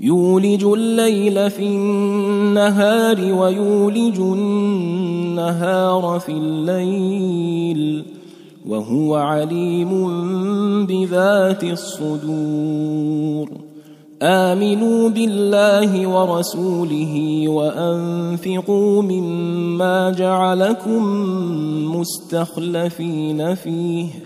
يولج الليل في النهار ويولج النهار في الليل وهو عليم بذات الصدور. آمنوا بالله ورسوله وأنفقوا مما جعلكم مستخلفين فيه.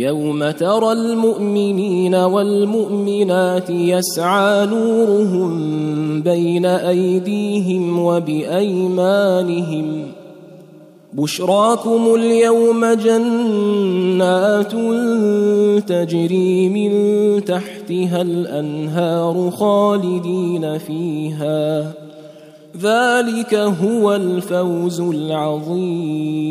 يوم ترى المؤمنين والمؤمنات يسعى نورهم بين ايديهم وبايمانهم بشراكم اليوم جنات تجري من تحتها الانهار خالدين فيها ذلك هو الفوز العظيم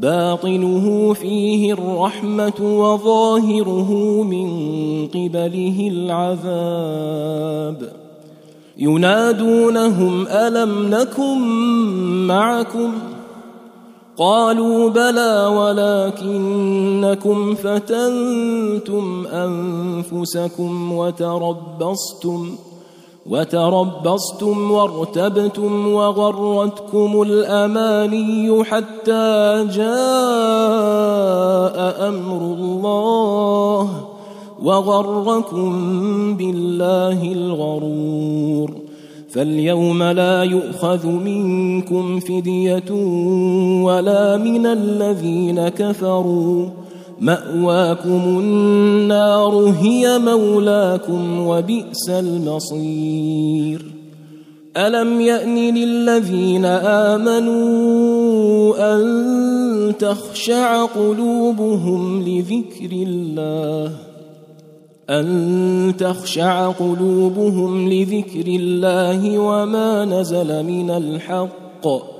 باطنه فيه الرحمة وظاهره من قبله العذاب. ينادونهم ألم نكن معكم؟ قالوا بلى ولكنكم فتنتم أنفسكم وتربصتم. وتربصتم وارتبتم وغرتكم الأماني حتى جاء أمر الله وغركم بالله الغرور فاليوم لا يؤخذ منكم فدية ولا من الذين كفروا مأواكم النار هي مولاكم وبئس المصير. ألم يأن للذين آمنوا أن تخشع قلوبهم لذكر الله؟ أن تخشع قلوبهم لذكر الله وما نزل من الحق؟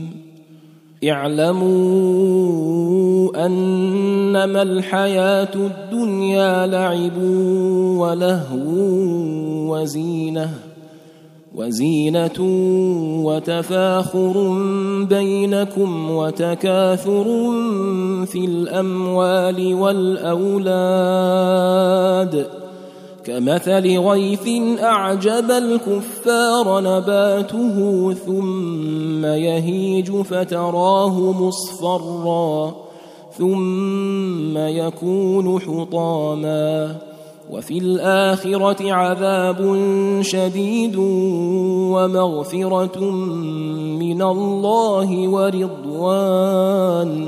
اعلموا أنما الحياة الدنيا لعب ولهو وزينة وزينة وتفاخر بينكم وتكاثر في الأموال والأولاد. كمثل غيث أعجب الكفار نباته ثم يهيج فتراه مصفرا ثم يكون حطاما وفي الآخرة عذاب شديد ومغفرة من الله ورضوان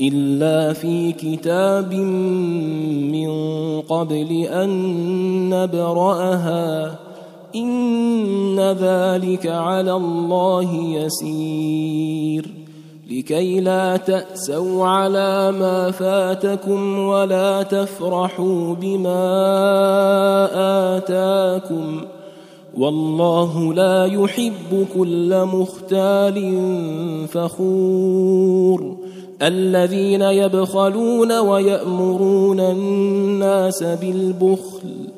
إلا في كتاب من قبل أن نبرأها. إن ذلك على الله يسير. لكي لا تأسوا على ما فاتكم ولا تفرحوا بما آتاكم. والله لا يحب كل مختال فخور. الذين يبخلون ويأمرون الناس بالبخل